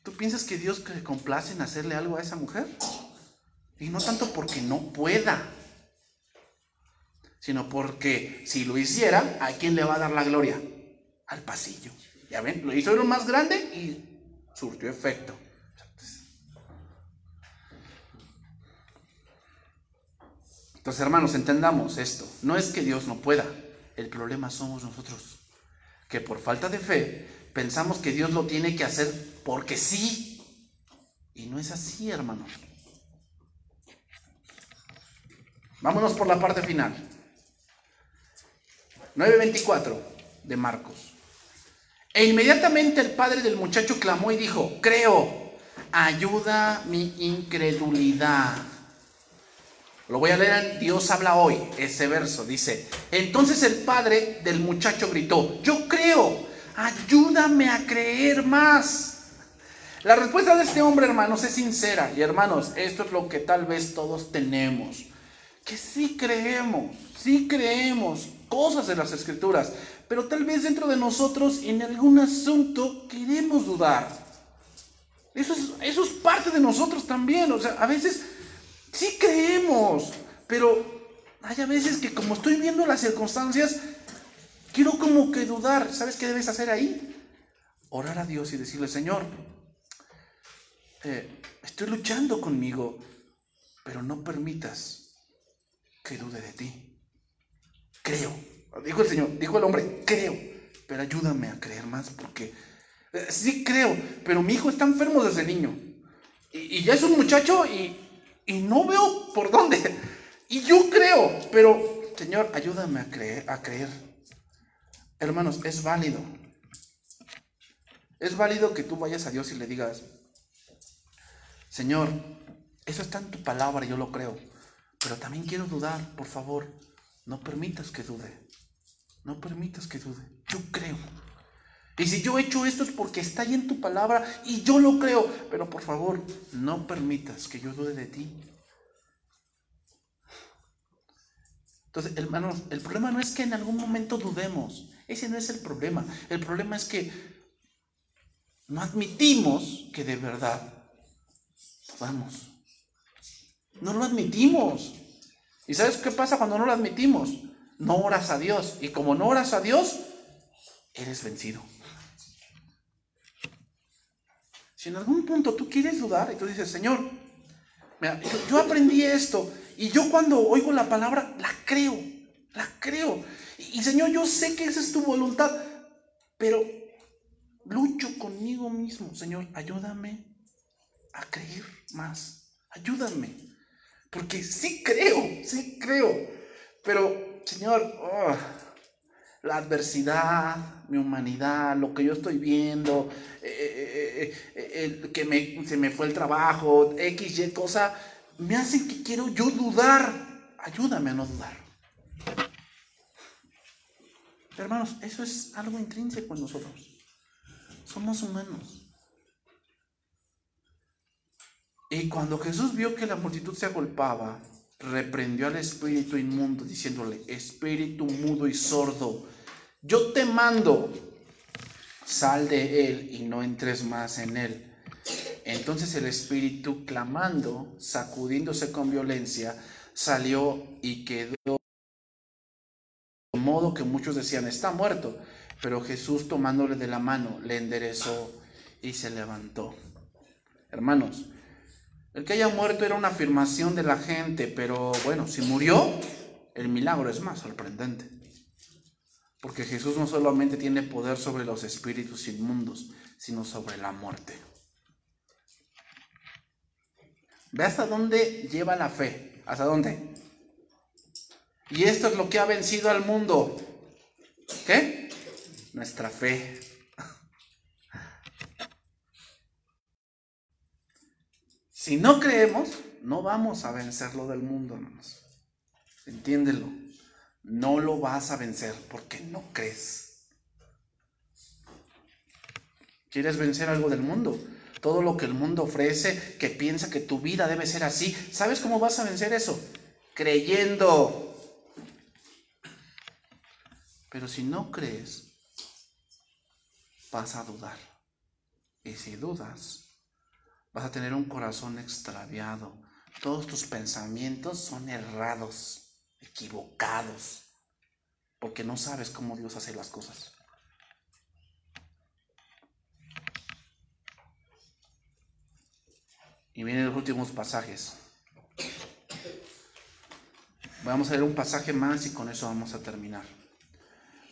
¿Tú piensas que Dios se complace en hacerle algo a esa mujer? Y no tanto porque no pueda, sino porque si lo hiciera, ¿a quién le va a dar la gloria? Al pasillo. Ya ven, lo hizo uno más grande y surtió efecto. Entonces, hermanos, entendamos esto. No es que Dios no pueda, el problema somos nosotros, que por falta de fe pensamos que Dios lo tiene que hacer porque sí. Y no es así, hermanos. Vámonos por la parte final. 9.24 de Marcos. E inmediatamente el padre del muchacho clamó y dijo, creo, ayuda mi incredulidad. Lo voy a leer Dios habla hoy, ese verso. Dice, entonces el padre del muchacho gritó, yo creo, ayúdame a creer más. La respuesta de este hombre, hermanos, es sincera. Y hermanos, esto es lo que tal vez todos tenemos. Que sí creemos, sí creemos cosas de las escrituras, pero tal vez dentro de nosotros en algún asunto queremos dudar. Eso es, eso es parte de nosotros también. O sea, a veces Sí creemos, pero hay a veces que como estoy viendo las circunstancias, quiero como que dudar. ¿Sabes qué debes hacer ahí? Orar a Dios y decirle, Señor, eh, estoy luchando conmigo, pero no permitas que dude de ti. Creo, dijo el Señor, dijo el hombre, creo, pero ayúdame a creer más porque eh, sí creo, pero mi hijo está enfermo desde niño y ya es un muchacho y y no veo por dónde. Y yo creo, pero Señor, ayúdame a creer, a creer. Hermanos, es válido. Es válido que tú vayas a Dios y le digas, Señor, eso está en tu palabra, yo lo creo. Pero también quiero dudar, por favor, no permitas que dude. No permitas que dude. Yo creo. Y si yo he hecho esto es porque está ahí en tu palabra y yo lo creo. Pero por favor, no permitas que yo dude de ti. Entonces, hermanos, el problema no es que en algún momento dudemos. Ese no es el problema. El problema es que no admitimos que de verdad dudamos. No lo admitimos. ¿Y sabes qué pasa cuando no lo admitimos? No oras a Dios. Y como no oras a Dios, eres vencido. Si en algún punto tú quieres dudar y tú dices, Señor, yo, aprendí esto y yo cuando oigo la palabra la creo, la creo. Y, y Señor, yo sé que esa es tu voluntad, pero lucho conmigo mismo. Señor, ayúdame a creer más. Ayúdame. Porque sí creo, sí creo. Pero, Señor, oh, la adversidad, mi humanidad, lo que yo estoy viendo, eh, eh, eh, que me, se me fue el trabajo, X, Y cosa, me hacen que quiero yo dudar. Ayúdame a no dudar. Hermanos, eso es algo intrínseco en nosotros. Somos humanos. Y cuando Jesús vio que la multitud se agolpaba, reprendió al espíritu inmundo, diciéndole, espíritu mudo y sordo, yo te mando, sal de él y no entres más en él. Entonces el espíritu, clamando, sacudiéndose con violencia, salió y quedó de modo que muchos decían, está muerto. Pero Jesús tomándole de la mano, le enderezó y se levantó. Hermanos, el que haya muerto era una afirmación de la gente, pero bueno, si murió, el milagro es más sorprendente. Porque Jesús no solamente tiene poder sobre los espíritus inmundos, sino sobre la muerte. Ve hasta dónde lleva la fe. ¿Hasta dónde? Y esto es lo que ha vencido al mundo. ¿Qué? Nuestra fe. Si no creemos, no vamos a vencer lo del mundo, hermanos. Entiéndelo. No lo vas a vencer porque no crees. ¿Quieres vencer algo del mundo? Todo lo que el mundo ofrece, que piensa que tu vida debe ser así. ¿Sabes cómo vas a vencer eso? Creyendo. Pero si no crees, vas a dudar. Y si dudas, Vas a tener un corazón extraviado. Todos tus pensamientos son errados, equivocados, porque no sabes cómo Dios hace las cosas. Y vienen los últimos pasajes. Vamos a leer un pasaje más y con eso vamos a terminar.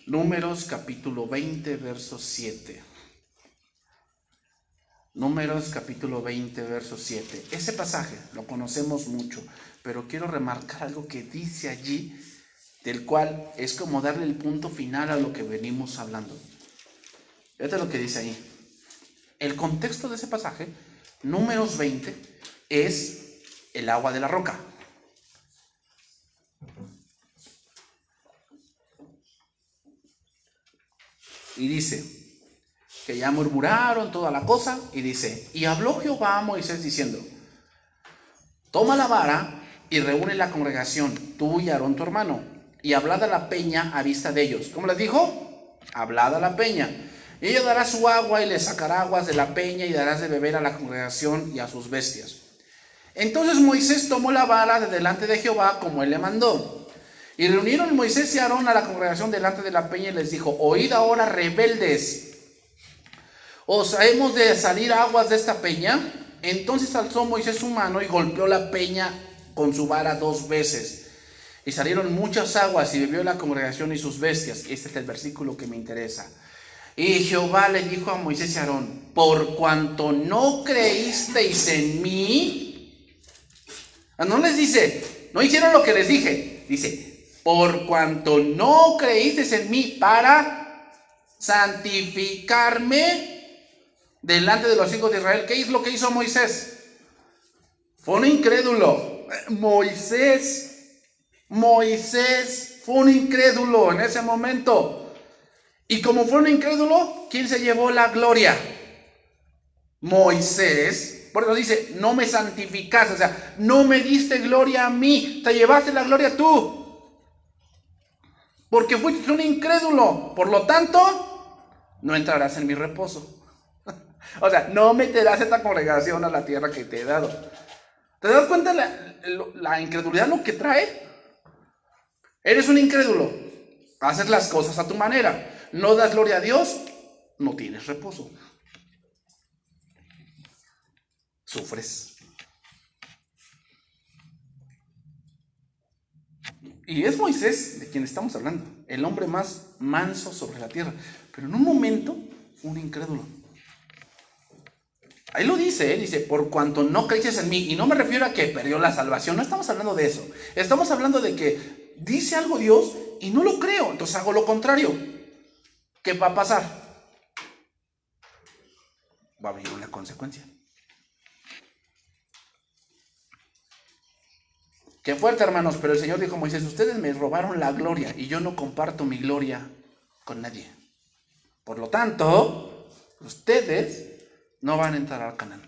Números capítulo 20, verso 7. Números capítulo 20, verso 7. Ese pasaje lo conocemos mucho, pero quiero remarcar algo que dice allí, del cual es como darle el punto final a lo que venimos hablando. Fíjate lo que dice ahí. El contexto de ese pasaje, números 20, es el agua de la roca. Y dice, que ya murmuraron toda la cosa, y dice, y habló Jehová a Moisés diciendo, toma la vara y reúne la congregación, tú y Aarón tu hermano, y hablad a la peña a vista de ellos. ¿Cómo les dijo? Hablad a la peña. Y ella dará su agua y le sacará aguas de la peña y darás de beber a la congregación y a sus bestias. Entonces Moisés tomó la vara de delante de Jehová como él le mandó. Y reunieron Moisés y Aarón a la congregación delante de la peña y les dijo, oíd ahora rebeldes ¿Os hemos de salir aguas de esta peña? Entonces alzó Moisés su mano y golpeó la peña con su vara dos veces. Y salieron muchas aguas y bebió la congregación y sus bestias. Este es el versículo que me interesa. Y Jehová le dijo a Moisés y Aarón, por cuanto no creísteis en mí, ah, no les dice, no hicieron lo que les dije, dice, por cuanto no creísteis en mí para santificarme, delante de los hijos de Israel. ¿Qué es lo que hizo Moisés? Fue un incrédulo. Moisés, Moisés fue un incrédulo en ese momento. Y como fue un incrédulo, ¿quién se llevó la gloria? Moisés. Por eso dice, no me santificaste, o sea, no me diste gloria a mí, te llevaste la gloria tú. Porque fuiste un incrédulo. Por lo tanto, no entrarás en mi reposo. O sea, no meterás esta congregación a la tierra que te he dado. ¿Te das cuenta la, la incredulidad lo que trae? Eres un incrédulo. Haces las cosas a tu manera. No das gloria a Dios, no tienes reposo. Sufres. Y es Moisés de quien estamos hablando, el hombre más manso sobre la tierra. Pero en un momento, un incrédulo. Ahí lo dice, ¿eh? dice, por cuanto no crees en mí. Y no me refiero a que perdió la salvación, no estamos hablando de eso. Estamos hablando de que dice algo Dios y no lo creo, entonces hago lo contrario. ¿Qué va a pasar? Va a haber una consecuencia. Qué fuerte, hermanos, pero el Señor dijo a Moisés, ustedes me robaron la gloria y yo no comparto mi gloria con nadie. Por lo tanto, ustedes no van a entrar al canal.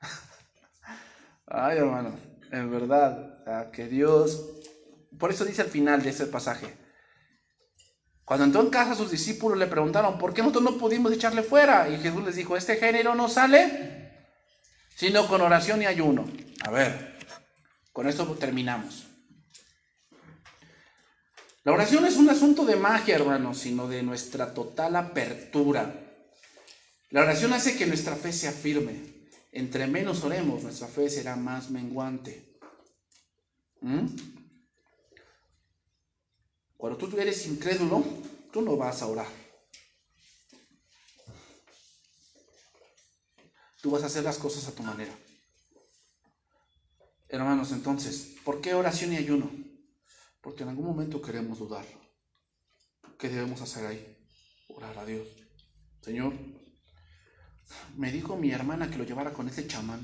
[laughs] Ay, hermanos, en verdad, que Dios, por eso dice al final de ese pasaje, cuando entró en casa sus discípulos le preguntaron, ¿por qué nosotros no pudimos echarle fuera? Y Jesús les dijo, este género no sale sino con oración y ayuno. A ver, con esto terminamos. La oración es un asunto de magia, hermanos, sino de nuestra total apertura. La oración hace que nuestra fe sea firme. Entre menos oremos, nuestra fe será más menguante. ¿Mm? Cuando tú eres incrédulo, tú no vas a orar. Tú vas a hacer las cosas a tu manera. Hermanos, entonces, ¿por qué oración y ayuno? Porque en algún momento queremos dudar. ¿Qué debemos hacer ahí? Orar a Dios. Señor, me dijo mi hermana que lo llevara con ese chamán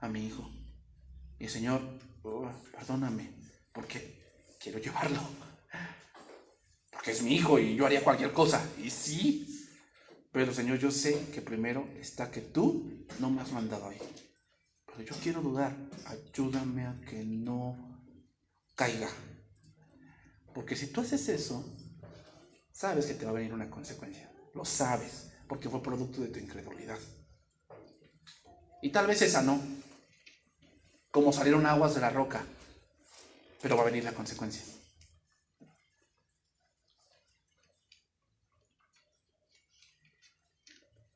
a mi hijo. Y Señor, oh, perdóname, porque quiero llevarlo. Porque es mi hijo y yo haría cualquier cosa. Y sí, pero Señor, yo sé que primero está que tú no me has mandado ahí yo quiero dudar, ayúdame a que no caiga. Porque si tú haces eso, sabes que te va a venir una consecuencia. Lo sabes, porque fue producto de tu incredulidad. Y tal vez esa no, como salieron aguas de la roca, pero va a venir la consecuencia.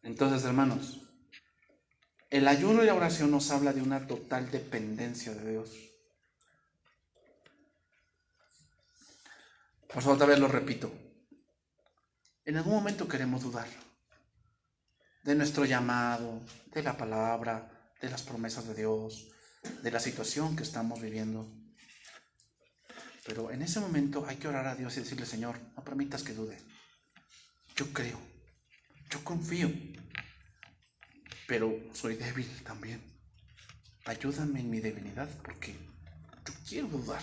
Entonces, hermanos, el ayuno y la oración nos habla de una total dependencia de Dios. Por eso otra vez lo repito. En algún momento queremos dudar de nuestro llamado, de la palabra, de las promesas de Dios, de la situación que estamos viviendo. Pero en ese momento hay que orar a Dios y decirle, Señor, no permitas que dude. Yo creo, yo confío, pero soy débil también. Ayúdame en mi debilidad porque yo quiero dudar.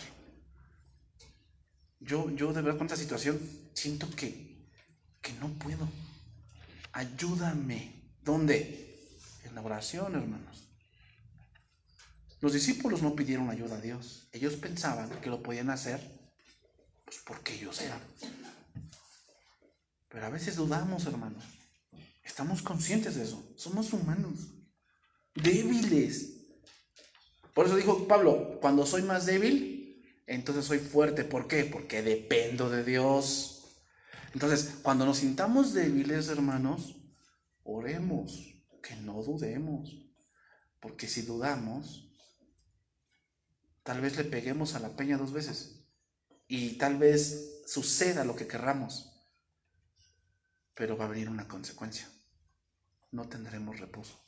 Yo, yo de verdad con esta situación siento que, que no puedo. Ayúdame. ¿Dónde? En la oración, hermanos. Los discípulos no pidieron ayuda a Dios. Ellos pensaban que lo podían hacer pues porque ellos eran. Pero a veces dudamos, hermanos. Estamos conscientes de eso. Somos humanos, débiles. Por eso dijo Pablo, cuando soy más débil, entonces soy fuerte. ¿Por qué? Porque dependo de Dios. Entonces, cuando nos sintamos débiles, hermanos, oremos, que no dudemos. Porque si dudamos, tal vez le peguemos a la peña dos veces. Y tal vez suceda lo que querramos. Pero va a venir una consecuencia no tendremos reposo.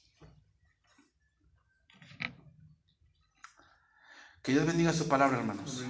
Que Dios bendiga su palabra, hermanos.